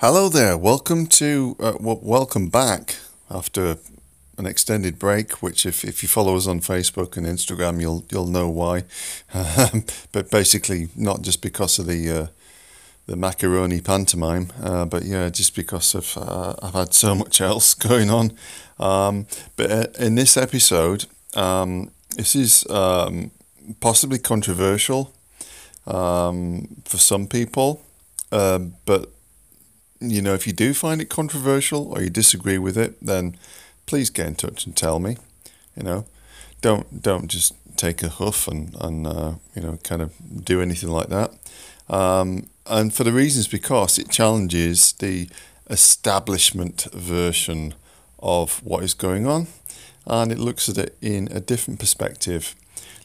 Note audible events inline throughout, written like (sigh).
Hello there. Welcome to uh, w- welcome back after an extended break. Which, if, if you follow us on Facebook and Instagram, you'll you'll know why. (laughs) but basically, not just because of the uh, the macaroni pantomime, uh, but yeah, just because of uh, I've had so much (laughs) else going on. Um, but uh, in this episode, um, this is um, possibly controversial um, for some people, uh, but you know, if you do find it controversial or you disagree with it, then please get in touch and tell me. You know, don't don't just take a huff and and uh, you know kind of do anything like that. Um, and for the reasons because it challenges the establishment version of what is going on, and it looks at it in a different perspective.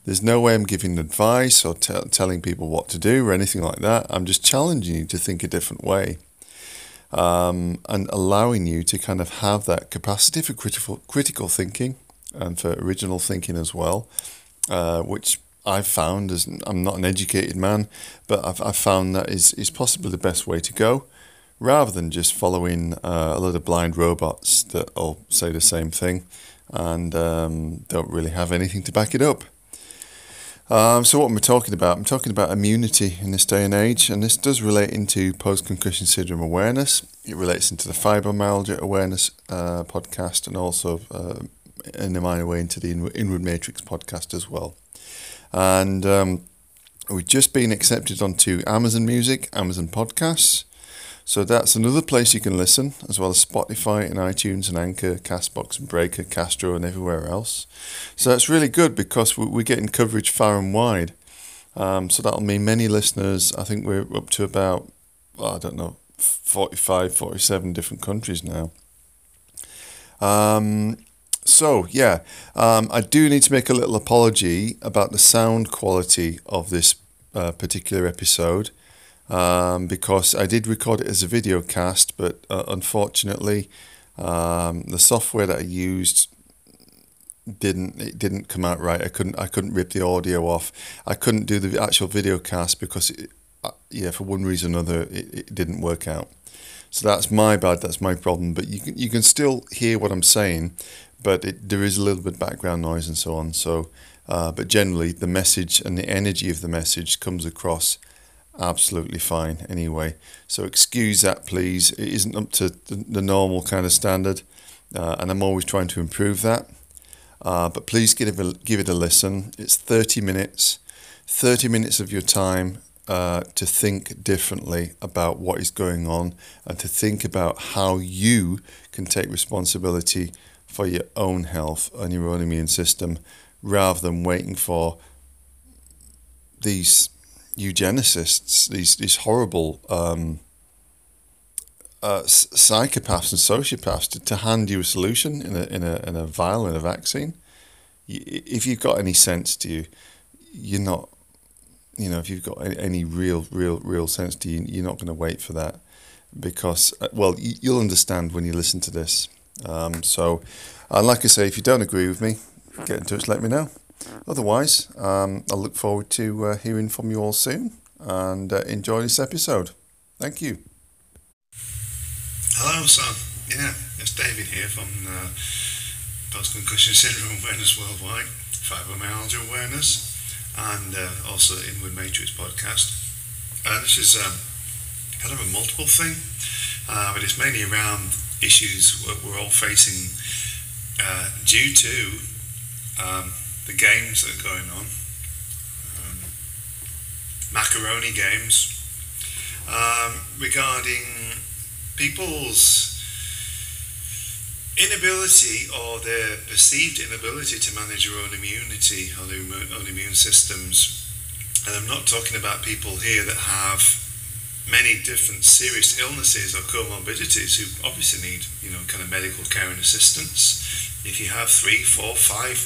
There's no way I'm giving advice or t- telling people what to do or anything like that. I'm just challenging you to think a different way um, and allowing you to kind of have that capacity for critical critical thinking and for original thinking as well, uh, which I've found as I'm not an educated man, but I've, I've found that is is possibly the best way to go, rather than just following uh, a lot of blind robots that all say the same thing and um, don't really have anything to back it up. Um, so what am I talking about? I'm talking about immunity in this day and age, and this does relate into post-concussion syndrome awareness. It relates into the fibromyalgia awareness uh, podcast, and also uh, in a minor way into the Inward Matrix podcast as well. And um, we've just been accepted onto Amazon Music, Amazon Podcasts, so that's another place you can listen, as well as Spotify and iTunes and Anchor, Castbox and Breaker, Castro and everywhere else. So that's really good because we're getting coverage far and wide. Um, so that'll mean many listeners. I think we're up to about, I don't know, 45, 47 different countries now. Um, so, yeah, um, I do need to make a little apology about the sound quality of this uh, particular episode um, because I did record it as a video cast, but uh, unfortunately, um, the software that I used didn't it didn't come out right. I couldn't I couldn't rip the audio off. I couldn't do the actual video cast because it, uh, yeah, for one reason or another, it, it didn't work out. So that's my bad. That's my problem. But you can you can still hear what I'm saying, but it, there is a little bit of background noise and so on. So, uh, but generally, the message and the energy of the message comes across absolutely fine anyway. So excuse that, please. It isn't up to the, the normal kind of standard, uh, and I'm always trying to improve that. Uh, but please give it, a, give it a listen. It's 30 minutes, 30 minutes of your time uh, to think differently about what is going on and to think about how you can take responsibility for your own health and your own immune system rather than waiting for these eugenicists, these these horrible um, uh, psychopaths and sociopaths, to, to hand you a solution in a in a in a vial in a vaccine. If you've got any sense to you, you're not. You know, if you've got any real, real, real sense to you, you're not going to wait for that, because uh, well, you'll understand when you listen to this. Um, so, uh, like I say, if you don't agree with me, get in touch. Let me know. Otherwise, um, I look forward to uh, hearing from you all soon and uh, enjoy this episode. Thank you. Hello, son. Yeah, it's David here from uh, Post Concussion Syndrome Awareness Worldwide, Fibromyalgia Awareness, and uh, also Inward Matrix podcast. Uh, this is um, kind of a multiple thing, uh, but it's mainly around issues we're all facing uh, due to. Um, the games that are going on, um, macaroni games, um, regarding people's inability or their perceived inability to manage your own immunity or their own immune systems. And I'm not talking about people here that have many different serious illnesses or comorbidities who obviously need, you know, kind of medical care and assistance. If you have three, four, five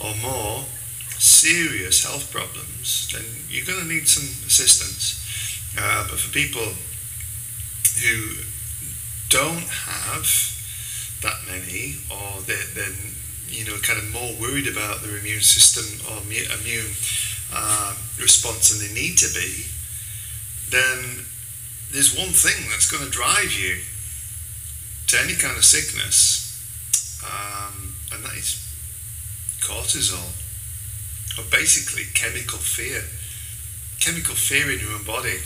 or more serious health problems, then you're going to need some assistance. Uh, but for people who don't have that many, or they're, they're you know kind of more worried about their immune system or immune uh, response than they need to be, then there's one thing that's going to drive you to any kind of sickness, um, and that is cortisol, or basically chemical fear. Chemical fear in your own body.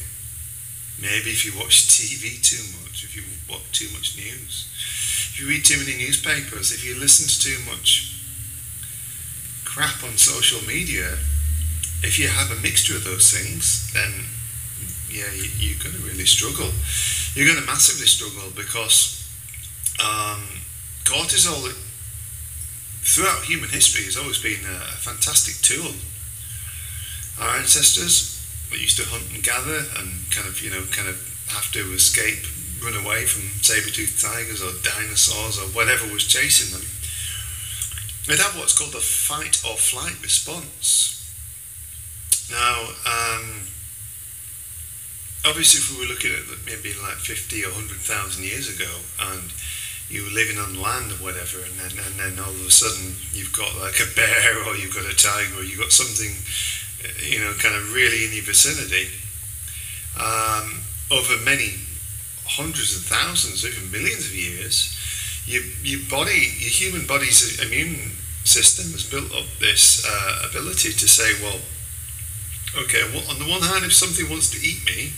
Maybe if you watch TV too much, if you watch too much news, if you read too many newspapers, if you listen to too much crap on social media, if you have a mixture of those things, then yeah, you, are going to really struggle. You're going to massively struggle because um, cortisol, throughout human history, has always been a fantastic tool. Our ancestors used to hunt and gather and kind of, you know, kind of have to escape, run away from saber-toothed tigers or dinosaurs or whatever was chasing them. They'd have what's called a fight or flight response. Now, um, obviously, if we were looking at maybe like 50 or 100,000 years ago and you were living on land or whatever, and then, and then all of a sudden you've got like a bear or you've got a tiger or you've got something, you know, kind of really in your vicinity, um, over many hundreds of thousands, even millions of years, your, your body, your human body's immune system has built up this uh, ability to say, well, okay, well, on the one hand, if something wants to eat me,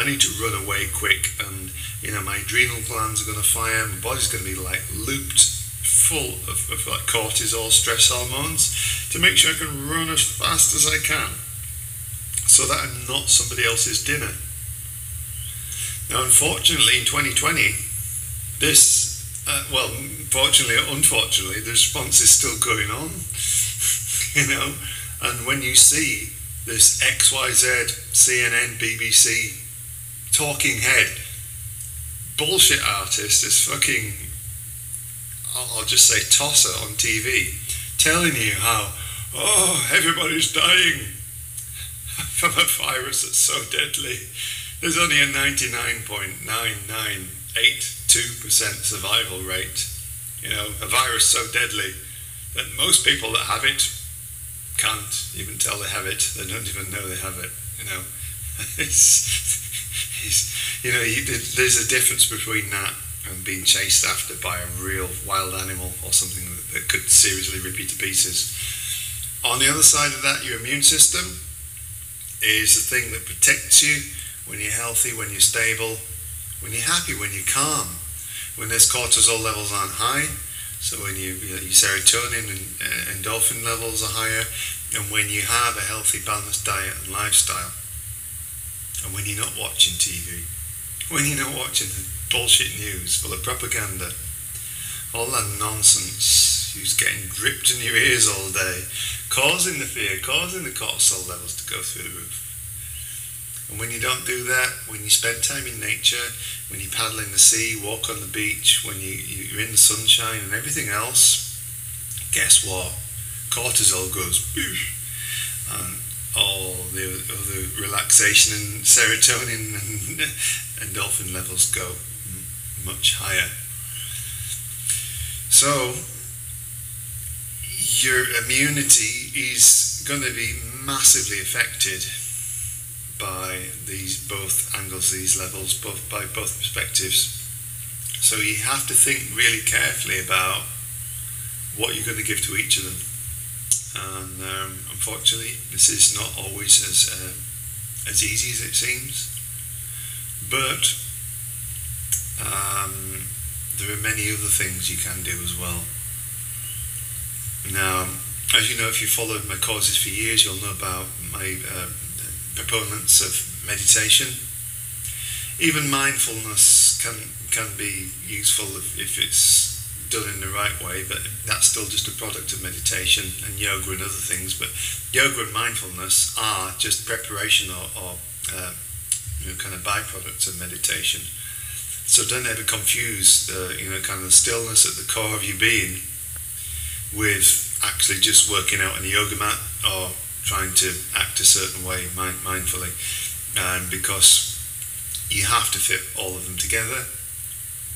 I need to run away quick, and you know my adrenal glands are going to fire, my body's going to be like looped full of, of like cortisol, stress hormones, to make sure I can run as fast as I can, so that I'm not somebody else's dinner. Now, unfortunately, in 2020, this uh, well, fortunately or unfortunately, the response is still going on. (laughs) you know, and when you see this XYZ, CNN, BBC talking head bullshit artist, this fucking, I'll, I'll just say tosser on TV, telling you how, oh, everybody's dying (laughs) from a virus that's so deadly. There's only a 99.998% survival rate. You know, a virus so deadly that most people that have it can't even tell they have it. They don't even know they have it. You know, (laughs) it's, you know, you, there's a difference between that and being chased after by a real wild animal or something that, that could seriously rip you to pieces. On the other side of that, your immune system is the thing that protects you when you're healthy, when you're stable, when you're happy, when you're calm, when those cortisol levels aren't high, so when you, your serotonin and uh, endorphin levels are higher, and when you have a healthy, balanced diet and lifestyle, and when you're not watching TV, when you're not watching the bullshit news full of propaganda, all that nonsense who's getting dripped in your ears all day, causing the fear, causing the cortisol levels to go through the roof. And when you don't do that, when you spend time in nature, when you paddle in the sea, walk on the beach, when you, you're in the sunshine and everything else, guess what? Cortisol goes boosh, and all the relaxation and serotonin (laughs) and endorphin levels go much higher. So, your immunity is going to be massively affected by these both angles, these levels, both by both perspectives. So you have to think really carefully about what you're going to give to each of them. And um, unfortunately, this is not always as uh, as easy as it seems. But um, there are many other things you can do as well. Now, as you know, if you followed my courses for years, you'll know about my uh, proponents of meditation. Even mindfulness can can be useful if, if it's done in the right way, but that's still just a product of meditation and yoga and other things. But yoga and mindfulness are just preparation or, or uh, you know, kind of byproducts of meditation. So don't ever confuse the you know kind of the stillness at the core of your being with actually just working out on a yoga mat or trying to act a certain way mind, mindfully, and because you have to fit all of them together.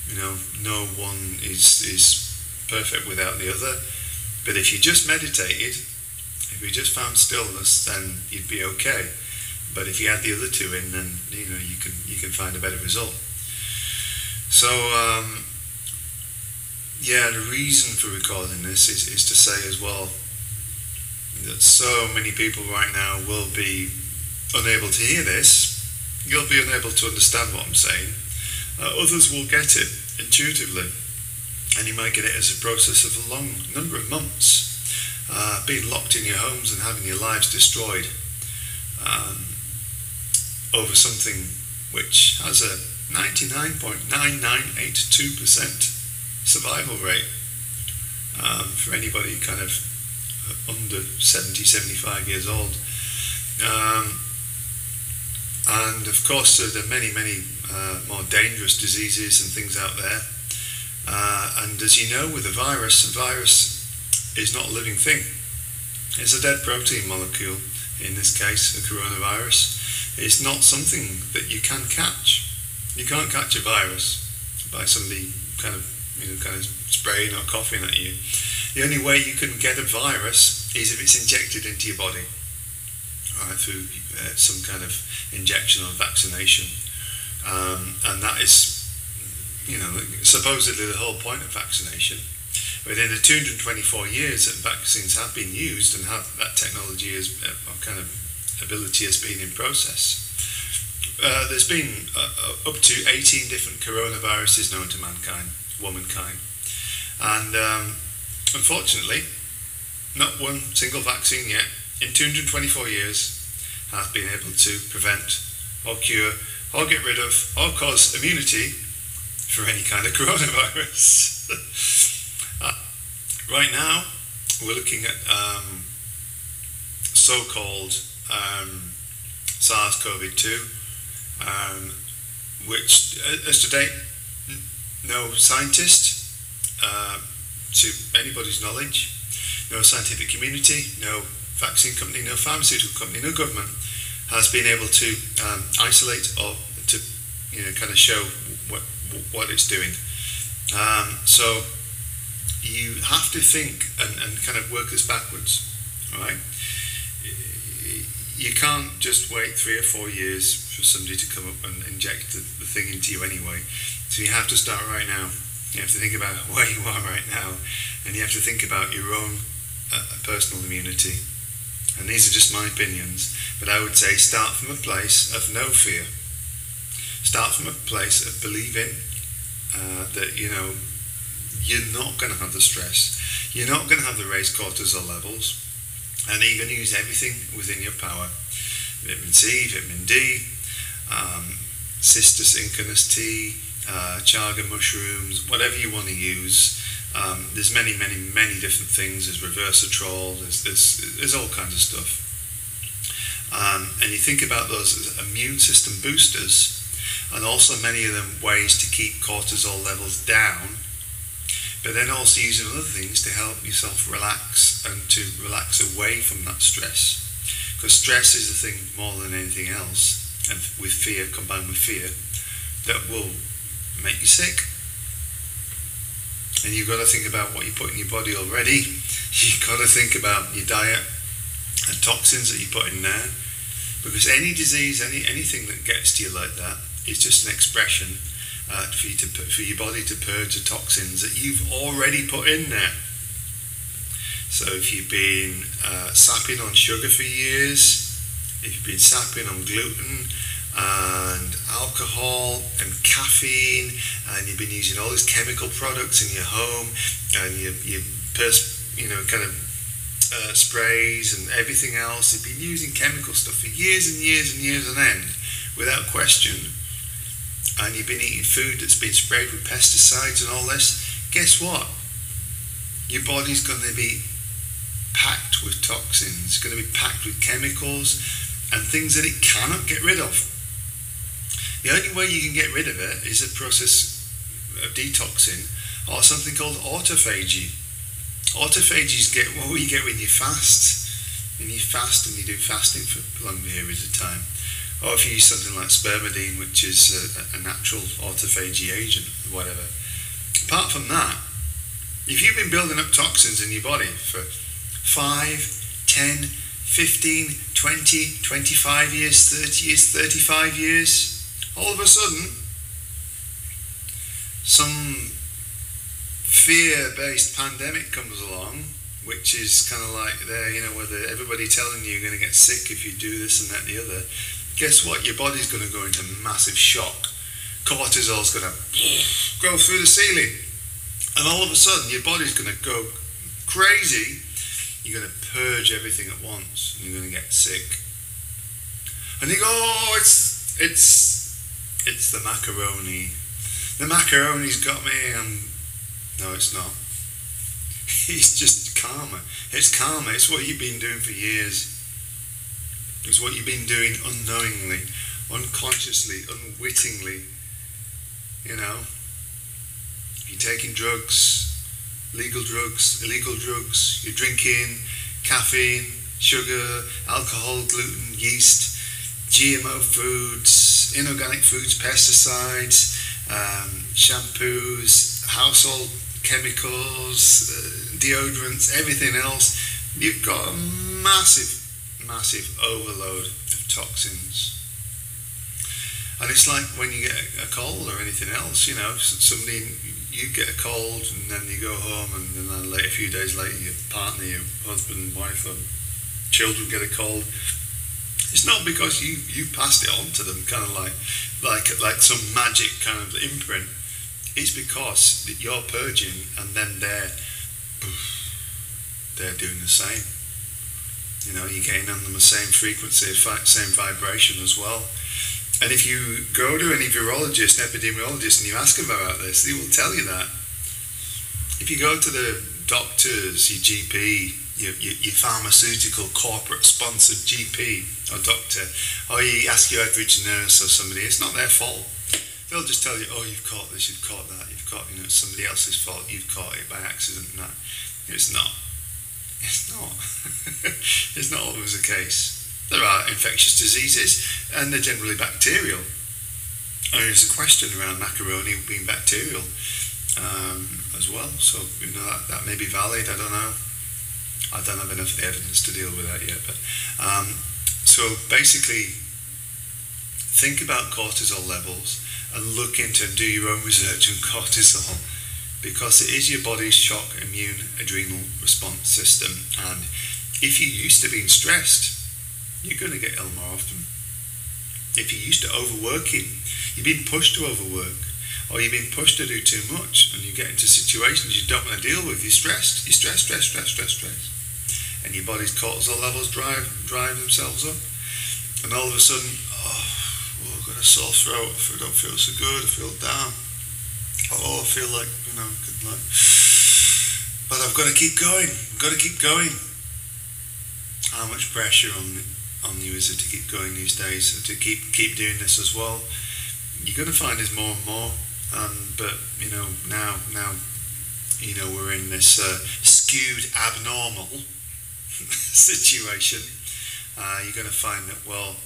You know, no one is is perfect without the other. But if you just meditated, if you just found stillness, then you'd be okay. But if you add the other two in, then you know you can you can find a better result. So um, yeah, the reason for recording this is, is to say as well that so many people right now will be unable to hear this. You'll be unable to understand what I'm saying. Uh, others will get it intuitively, and you might get it as a process of a long number of months, uh, being locked in your homes and having your lives destroyed um, over something which has a 99.9982% survival rate um, for anybody kind of under 70, 75 years old. Um, and of course, there are many, many uh, more dangerous diseases and things out there. Uh, and as you know, with a virus, a virus is not a living thing. It's a dead protein molecule, in this case, a coronavirus. It's not something that you can catch. You can't catch a virus by somebody kind of, you know, kind of spraying or coughing at you. The only way you can get a virus is if it's injected into your body, right, through uh, some kind of injection or vaccination. Um, and that is, you know, supposedly the whole point of vaccination. Within the 224 years that vaccines have been used and have that technology is uh, kind of ability has been in process. Uh, there's been uh, uh, up to 18 different coronaviruses known to mankind, womankind. And um, unfortunately, not one single vaccine yet in 224 years has been able to prevent or cure or get rid of or cause immunity for any kind of (laughs) coronavirus. (laughs) uh, right now, we're looking at um, so called um, SARS CoV 2, um, which, as to date, no scientist, uh, to anybody's knowledge, no scientific community, no vaccine company, no pharmaceutical company, no government has been able to um, isolate or to you know kind of show what what it's doing. Um, so you have to think and, and kind of work this backwards, right? You can't just wait three or four years for somebody to come up and inject the, the thing into you anyway. So you have to start right now. You have to think about (laughs) where you are right now, and you have to think about your own uh, personal immunity. And these are just my opinions, but I would say start from a place of no fear. Start from a place of believing uh, that you know you're not going to have the stress, you're not going to have the raised cortisol levels, and you're going to use everything within your power. Vitamin C, vitamin D, um, cistus incanus tea, uh, chaga mushrooms, whatever you want to use. Um, there's many, many, many different things. There's reversatrol. There's, there's, there's all kinds of stuff. Um, and you think about those as immune system boosters, and also many of them ways to keep cortisol levels down, but then also using other things to help yourself relax and to relax away from that stress. Because stress is the thing more than anything else, and with fear combined with fear, that will make you sick and you've got to think about what you put in your body already. (laughs) You've got to think about your diet and toxins that you put in there, because any disease, any anything that gets to you like that is just an expression uh, for you to for your body to purge the toxins that you've already put in there. So if you've been uh, sapping on sugar for years, if you've been sapping on gluten, and alcohol and caffeine, and you've been using all these chemical products in your home, and you you pers- you know kind of uh, sprays and everything else. You've been using chemical stuff for years and years and years on end, without question. And you've been eating food that's been sprayed with pesticides and all this. Guess what? Your body's going to be packed with toxins. It's going to be packed with chemicals and things that it cannot get rid of. The only way you can get rid of it is a process of detoxing or something called autophagy. Autophagy is get what you get when you fast. When you fast and you do fasting for long periods of time. Or if you use something like spermidine, which is a, a natural autophagy agent, whatever. Apart from that, if you've been building up toxins in your body for 5, 10, 15, 20, 25 years, 30 years, 35 years, all of a sudden, some fear based pandemic comes along, which is kind of like there, you know, whether everybody telling you you're going to get sick if you do this and that and the other. Guess what? Your body's going to go into massive shock. Cortisol's going to go through the ceiling. And all of a sudden, your body's going to go crazy. You're going to purge everything at once, and you're going to get sick. And you go, oh, it's it's it's the macaroni. The macaroni's got me. And no, it's not. (laughs) It's just karma. It's karma. It's what you've been doing for years. It's what you've been doing unknowingly, unconsciously, unwittingly. You know, you're taking drugs, legal drugs, illegal drugs, you're drinking caffeine, sugar, alcohol, gluten, yeast, GMO foods, inorganic foods, pesticides, um, shampoos, household chemicals, uh, deodorants, everything else. You've got a massive, massive overload of toxins. And it's like when you get a cold or anything else, you know, somebody you get a cold and then you go home and then later, a few days later your partner, your husband, wife or children get a cold. It's not because you, you passed it on to them kind of like like like some magic kind of imprint. It's because you're purging and then they're they're doing the same. You know, you're getting on them the same frequency, same vibration as well. And if you go to any virologist, epidemiologist, and you ask them about this, they will tell you that. If you go to the doctors, your GP, your, your, your pharmaceutical corporate sponsored GP or doctor, or you ask your average nurse or somebody, it's not their fault. They'll just tell you, oh, you've caught this, you've caught that, you've caught, you know, it's somebody else's fault, you've caught it by accident. No, it's not. It's not. (laughs) it's not always the case. There are infectious diseases, and they're generally bacterial. And there's a question around macaroni being bacterial um, as well. So you know that, that may be valid. I don't know. I don't have enough evidence to deal with that yet. But um, so basically, think about cortisol levels and look into and do your own research on (laughs) cortisol because it is your body's shock immune adrenal response system. And if you're used to being stressed, you're going to get ill more often. If you're used to overworking, you've been pushed to overwork, or you've been pushed to do too much, and you get into situations you don't want to deal with, you're stressed, you're stressed, stressed, stressed, stressed, stressed. And your body's cortisol levels drive drive themselves up. And all of a sudden, oh, oh I've got a sore throat, I don't feel so good, I feel down. Oh, I feel like, you know, like, but I've got to keep going, I've got to keep going. How much pressure on on you is to keep going these days, to keep keep doing this as well. You're going to find there's more and more, um, but you know now now you know we're in this uh, skewed abnormal (laughs) situation. Uh, you're going to find that well,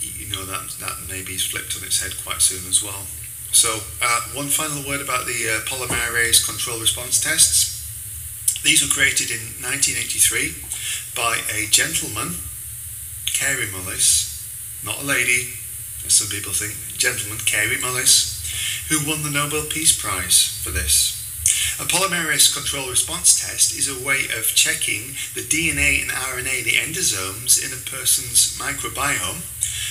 you know that that maybe is flipped on its head quite soon as well. So uh, one final word about the uh, polymerase control response tests. These were created in 1983 by a gentleman, Kary Mullis, not a lady, as some people think, gentleman, Kary Mullis, who won the Nobel Peace Prize for this. A polymerase control response test is a way of checking the DNA and RNA, the endosomes, in a person's microbiome.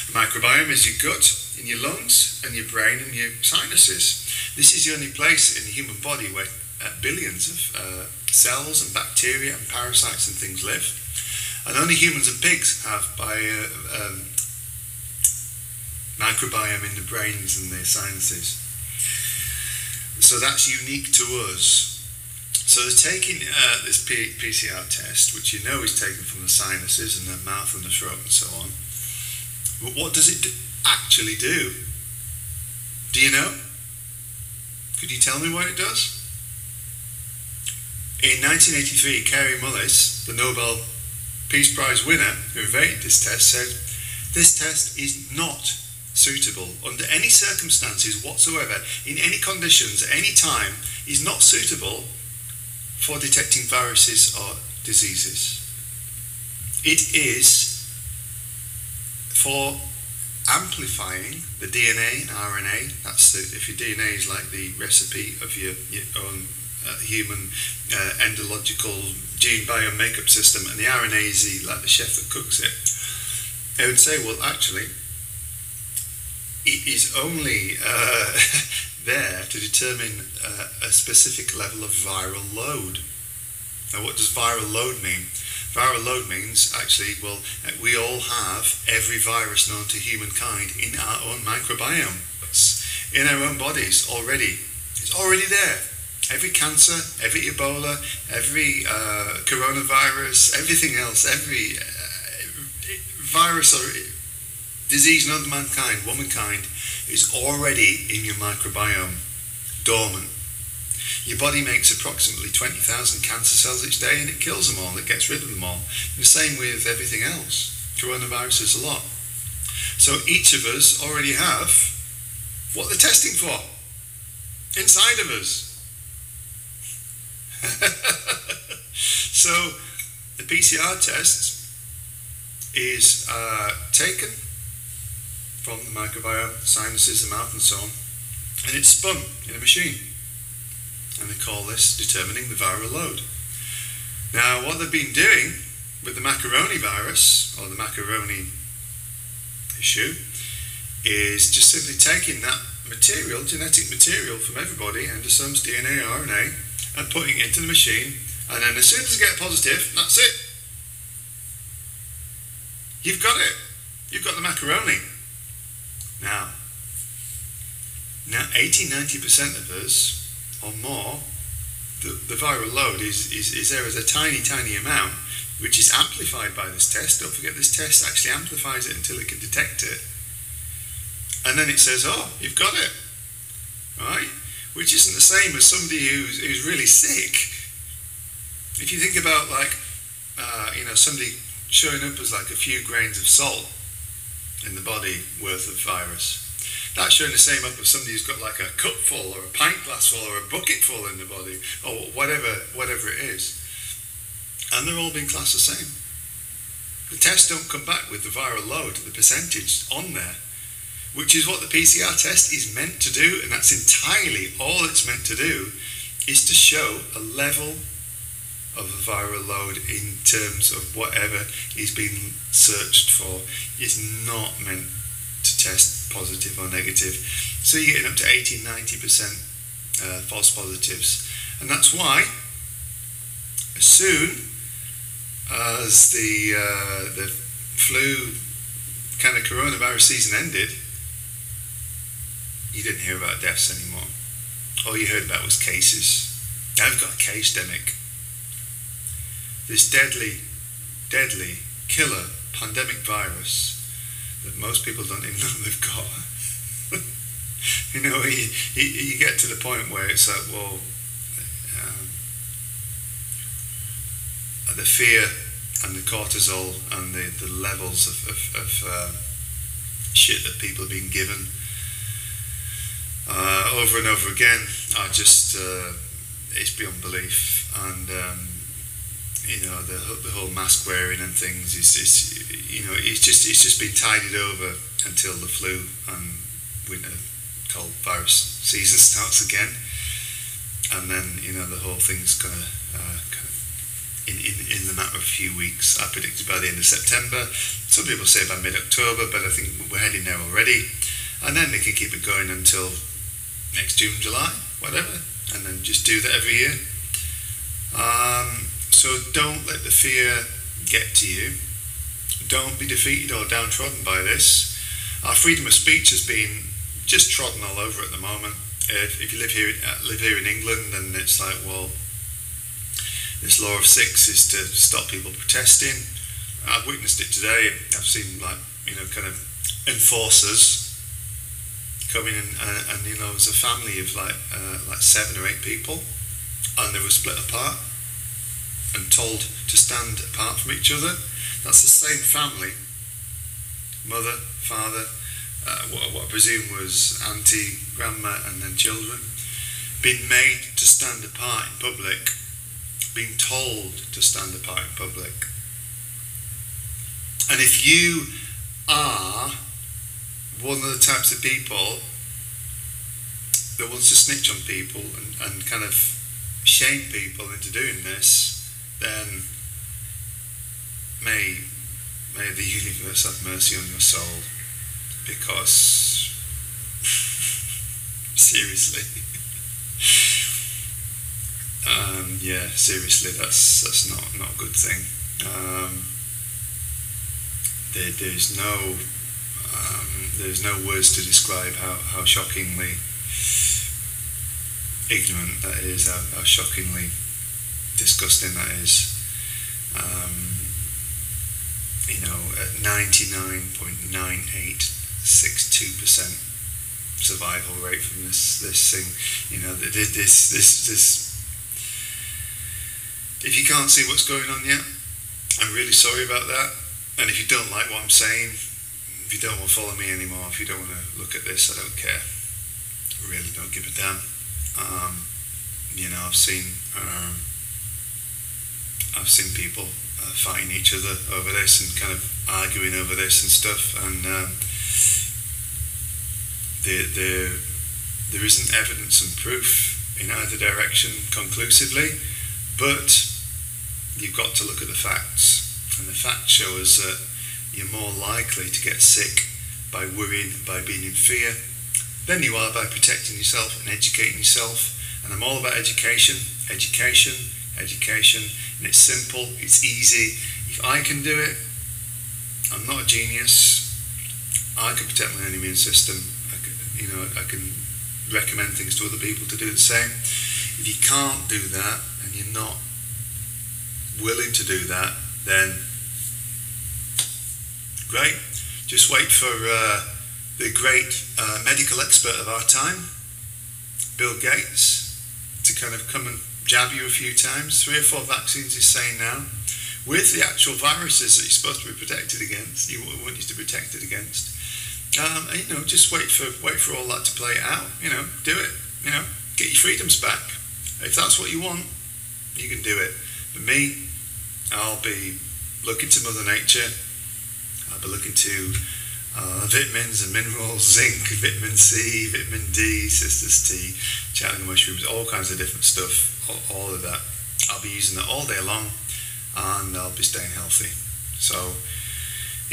The microbiome is your gut, in your lungs, and your brain and your sinuses. This is the only place in the human body where uh, billions of uh, cells and bacteria and parasites and things live and only humans and pigs have by uh, um, microbiome in the brains and their sinuses. So that's unique to us. So they're taking uh, this P- PCR test, which you know is taken from the sinuses and the mouth and the throat and so on. But what does it actually do? Do you know? Could you tell me what it does? In 1983, Kary Mullis, the Nobel Peace Prize winner who invented this test said, This test is not suitable under any circumstances whatsoever, in any conditions, any time, is not suitable for detecting viruses or diseases. it is for amplifying the DNA and RNA. That's the, if your DNA is like the recipe of your, your own uh, human uh, endological gene bio makeup system, and the RNA is the, like the chef that cooks it. I would say, well, actually, it is only uh, (laughs) there to determine uh, a specific level of viral load. Now, what does viral load mean? Viral load means actually, well, we all have every virus known to humankind in our own microbiome, in our own bodies already. It's already there. Every cancer, every Ebola, every uh, coronavirus, everything else, every uh, virus or disease known to mankind, womankind, is already in your microbiome, dormant. Your body makes approximately 20,000 cancer cells each day and it kills them all, it gets rid of them all. And the same with everything else. Coronavirus is a lot. So each of us already have what they're testing for inside of us. (laughs) so the PCR test is uh, taken from the microbiome, sinuses, the mouth, and so on, and it's spun in a machine. And they call this determining the viral load. Now, what they've been doing with the macaroni virus, or the macaroni issue, is just simply taking that material, genetic material from everybody, endosomes, DNA, RNA, and putting it into the machine, and then as soon as you get positive, that's it. You've got it. You've got the macaroni. Now, now 80 90% of us or more, the, the viral load is, is, is there as a tiny, tiny amount which is amplified by this test. Don't forget, this test actually amplifies it until it can detect it. And then it says, oh, you've got it. Right? Which isn't the same as somebody who's, who's really sick. If you think about, like, uh, you know, somebody showing up as like a few grains of salt in the body worth of virus. That's showing the same up as somebody who's got like a cup full or a pint glass full or a bucket full in the body or whatever whatever it is. And they're all being classed the same. The tests don't come back with the viral load, the percentage on there, which is what the PCR test is meant to do, and that's entirely all it's meant to do, is to show a level of the viral load in terms of whatever is being searched for is not meant to test positive or negative. So you're getting up to 80 90% uh, false positives. And that's why, as soon as the, uh, the flu kind of coronavirus season ended, you didn't hear about deaths anymore. All you heard about was cases. I've got a case demic this deadly, deadly killer pandemic virus that most people don't even (laughs) know they've got. (laughs) you know, you, you, you, get to the point where it's like, well, um, the fear and the cortisol and the, the levels of, of, of uh, shit that people have been given uh, over and over again are just, uh, it's beyond belief. And um, you know the the whole mask wearing and things is, is you know it's just it's just been tidied over until the flu and winter cold virus (laughs) season starts again, and then you know the whole thing's gonna uh, kind of in, in in the matter of a few weeks. I predicted by the end of September. Some people say by mid October, but I think we're heading there already, and then they can keep it going until next June, July, whatever, and then just do that every year. Um, so don't let the fear get to you. Don't be defeated or downtrodden by this. Our freedom of speech has been just trodden all over at the moment. If, you live here, uh, live here in England, and it's like, well, this law of six is to stop people protesting. I've witnessed it today. I've seen like you know kind of enforcers coming in, and, and you know, it was a family of like uh, like seven or eight people, and they were split apart and told to stand apart from each other. That's the same family, mother, father, uh, what, what I presume was auntie, grandma, and then children, being made to stand apart in public, being told to stand apart in public. And if you are one of the types of people that wants to snitch on people and, and kind of shame people into doing this, then may may the (laughs) universe have mercy on your soul because (laughs) seriously. (laughs) Um, yeah seriously that's that's not not a good thing. Um, there, there's no um, there's no words to describe how, how shockingly ignorant that is how, how shockingly disgusting that is um, you know, at 99.9862% survival rate from this this thing, you know, this this this. If you can't see what's going on yet, I'm really sorry about that. And if you don't like what I'm saying, if you don't want to follow me anymore, if you don't want to look at this, I don't care. I really don't give a damn. Um, you know, I've seen um, I've seen people uh, fighting each other over this and kind of arguing over this and stuff. And um, there, there, there isn't evidence and proof in either direction conclusively, but you've got to look at the facts. And the facts show us that you're more likely to get sick by worrying, by being in fear, than you are by protecting yourself and educating yourself. And I'm all about education, education, education, and it's simple, it's easy. If I can do it, I'm not a genius. I can protect my own immune system. I can, you know, I can recommend things to other people to do the same. If you can't do that and you're not willing to do that, then great. Just wait for uh, the great uh, medical expert of our time, Bill Gates, to kind of come and jab you a few times. Three or four vaccines he's saying now. With the actual viruses that you're supposed to be protected against, you want you to be protected against. Um, and, you know, just wait for wait for all that to play out. You know, do it. You know, get your freedoms back. If that's what you want, you can do it. But me, I'll be looking to Mother Nature. I'll be looking to uh, vitamins and minerals, (laughs) zinc, vitamin C, vitamin D, Cistus tea, chaga mushrooms, all kinds of different stuff all, of that. I'll be using that all day long and I'll be staying healthy. So,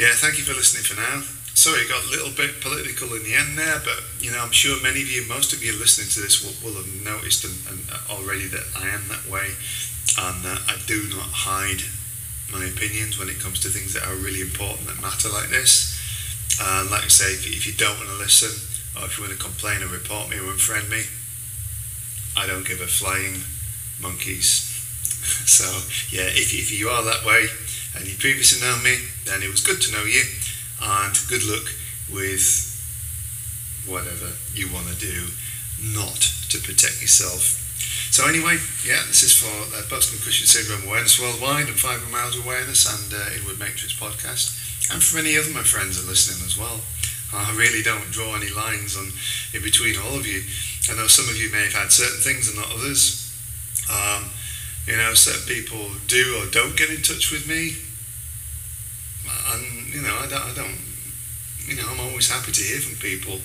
yeah, thank you for listening for now. Sorry, it got a little bit political in the end there, but you know, I'm sure many of you, most of you listening to this, will, will have noticed and, and uh, already that I am that way, and that I do not hide my opinions when it comes to things that are really important that matter like this. And like I say, if if you don't want to listen, or if you want to complain or report me or unfriend me, I don't give a flying monkeys. (laughs) So, yeah, if, if you are that way and you previously know me, then it was good to know you and good luck with whatever you want to do not to protect yourself. So anyway, yeah, this is for the post-concussion syndrome awareness worldwide and fibromyalgia awareness and uh, Inward Matrix podcast, and for any other my friends are listening as well. I really don't draw any lines on in between all of you. I know some of you may have had certain things and not others. Um, you know, certain people do or don't get in touch with me, and you know, I don't, I don't, you know, I'm always happy to hear from people.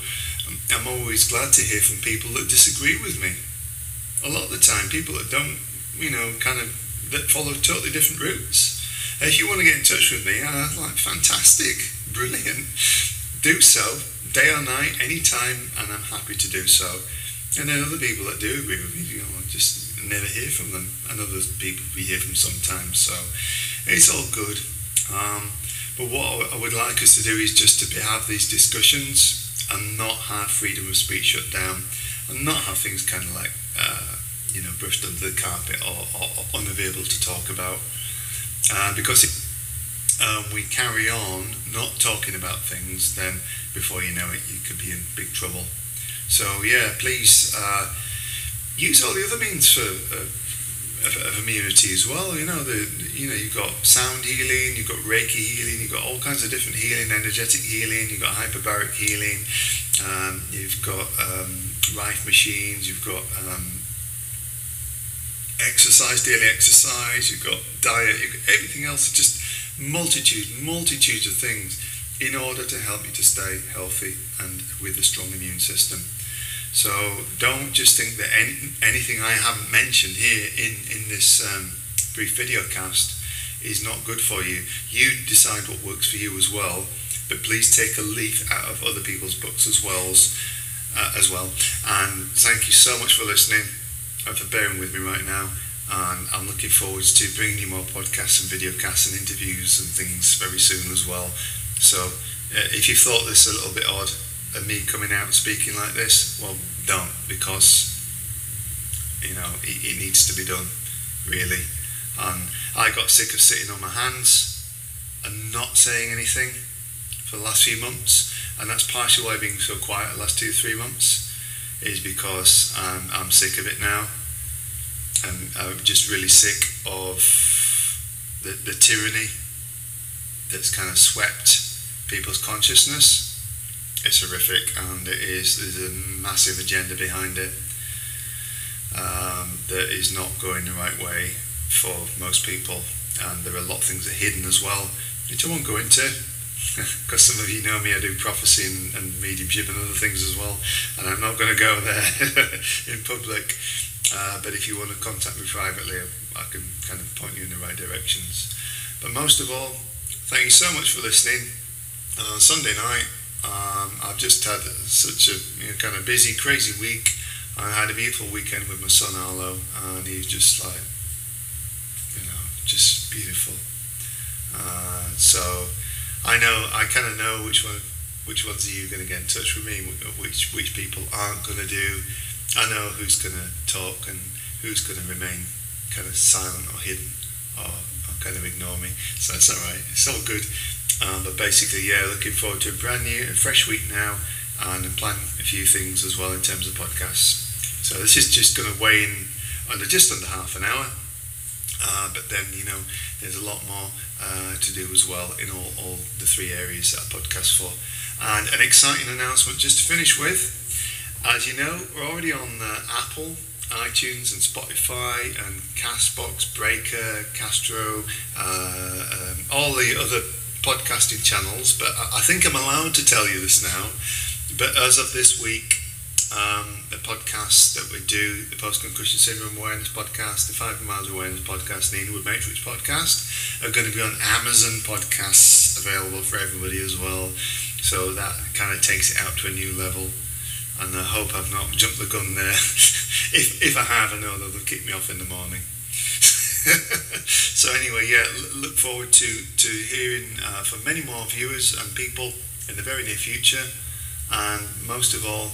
I'm always glad to hear from people that disagree with me. A lot of the time, people that don't, you know, kind of that follow totally different routes. If you want to get in touch with me, uh, like fantastic, brilliant, do so day or night, anytime, and I'm happy to do so. And then other people that do agree with me, you know, just never hear from them, and other people we hear from sometimes. So it's all good. Um, but what I would like us to do is just to have these discussions and not have freedom of speech shut down, and not have things kind of like uh, you know brushed under the carpet or, or, or unavailable to talk about. Uh, because if um, we carry on not talking about things, then before you know it, you could be in big trouble. So yeah, please. Uh, use all the other means for uh, of, of, immunity as well. You know, the you know you've got sound healing, you've got Reiki healing, you've got all kinds of different healing, energetic healing, you've got hyperbaric healing, um, you've got um, Rife machines, you've got um, exercise, daily exercise, you've got diet, you've got everything else. Just multitude, multitudes of things in order to help you to stay healthy and with a strong immune system. So don't just think that any, anything I haven't mentioned here in, in this um, brief video cast is not good for you. You decide what works for you as well, but please take a leaf out of other people's books as well as, uh, as well. And thank you so much for listening and for bearing with me right now. And I'm looking forward to bringing you more podcasts and video casts and interviews and things very soon as well. So uh, if you thought this a little bit odd of me coming out and speaking like this, well, don't because you know it, it needs to be done really. And I got sick of sitting on my hands and not saying anything for the last few months, and that's partially why I've been so quiet the last two three months is because I'm, I'm sick of it now and I'm just really sick of the, the tyranny that's kind of swept people's consciousness. It's horrific, and it is there's a massive agenda behind it um, that is not going the right way for most people, and there are a lot of things that are hidden as well, which I won't go into. (laughs) Because some of you know me, I do prophecy and, and mediumship and other things as well, and I'm not going to go there (laughs) in public. Uh, but if you want to contact me privately, I can kind of point you in the right directions. But most of all, thank you so much for listening. And on Sunday night, um, I've just had such a you know, kind of busy, crazy week. I had a beautiful weekend with my son Arlo, and he's just like, you know, just beautiful. Uh, so I know, I kind of know which one, which ones are you going to get in touch with me, which which people aren't going to do I know who's going to talk and who's going to remain kind of silent or hidden or, or kind of ignore me. So that's all right. It's all good. Um, but basically, yeah, looking forward to a brand new, a fresh week now, and plan a few things as well in terms of podcasts. So this is just going to weigh in under just under half an hour. Uh, but then, you know, there's a lot more uh, to do as well in all, all the three areas that I podcast for. And an exciting announcement just to finish with as you know, we're already on uh, Apple, iTunes, and Spotify, and Castbox, Breaker, Castro, uh, um, all the other podcasting channels. But I think I'm allowed to tell you this now. But as of this week, um, the podcasts that we do, the Post Concussion Syndrome Awareness Podcast, the Five Miles Awareness Podcast, and the Inward Matrix Podcast, are going to be on Amazon Podcasts, available for everybody as well. So that kind of takes it out to a new level and I hope I've not jumped the gun there. (laughs) if, if I have, I know they'll kick me off in the morning. (laughs) so anyway, yeah, look forward to, to hearing uh, from many more viewers and people in the very near future. And most of all,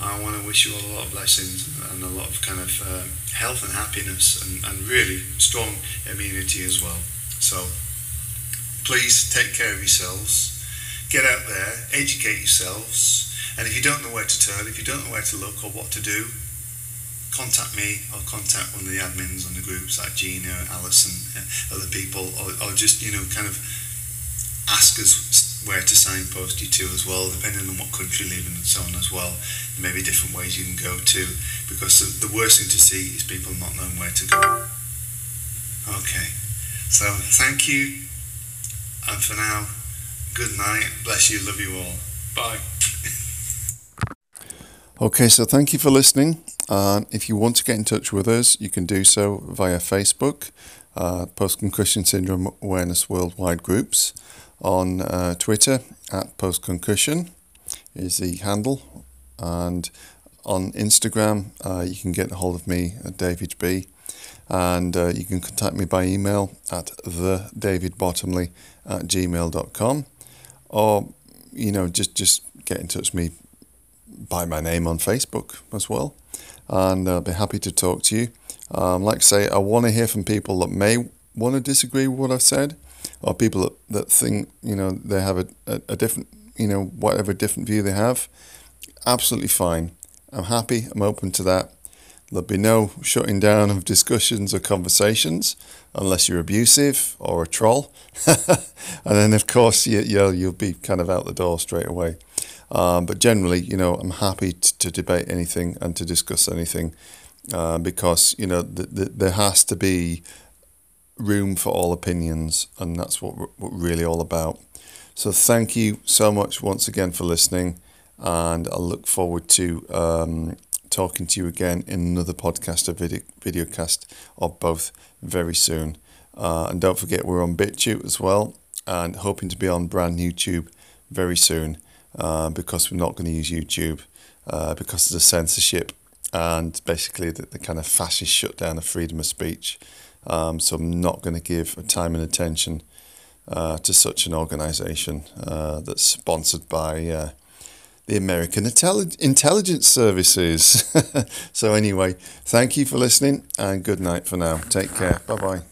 I want to wish you all a lot of blessings and a lot of kind of uh, health and happiness and, and really strong immunity as well. So please take care of yourselves. Get out there, educate yourselves, and if you don't know where to turn, if you don't know where to look or what to do, contact me or contact one of the admins on the groups like Gina, Alison, uh, other people, or, or just, you know, kind of ask us where to signpost you to as well, depending on what country you live in and so on as well. There may be different ways you can go to, because the, the worst thing to see is people not knowing where to go. Okay, so thank you, and for now, good night, bless you, love you all. Bye. Okay, so thank you for listening. Uh, if you want to get in touch with us, you can do so via Facebook, uh, Post Concussion Syndrome Awareness Worldwide Groups, on uh, Twitter at Post Concussion is the handle, and on Instagram uh, you can get a hold of me at David B, and uh, you can contact me by email at the at gmail.com, or you know just just get in touch with me by my name on Facebook as well, and I'll be happy to talk to you. Um, like I say, I want to hear from people that may want to disagree with what I've said, or people that, that think you know they have a, a, a different you know whatever different view they have. Absolutely fine. I'm happy. I'm open to that. There'll be no shutting down of discussions or conversations unless you're abusive or a troll. (laughs) and then, of course, you, you'll, you'll be kind of out the door straight away. Um, but generally, you know, I'm happy to, to debate anything and to discuss anything uh, because, you know, th- th- there has to be room for all opinions, and that's what we're, we're really all about. So thank you so much once again for listening, and I look forward to um, talking to you again in another podcast or video videocast or both very soon. Uh, and don't forget we're on BitChute as well, and hoping to be on Brand New Tube very soon uh, because we're not going to use YouTube uh, because of the censorship and basically the, the kind of fascist shutdown of freedom of speech. Um, so I'm not going to give time and attention uh, to such an organisation uh, that's sponsored by uh, the American Intelli- Intelligence Services. (laughs) so anyway, thank you for listening and good night for now. Take care. Bye bye.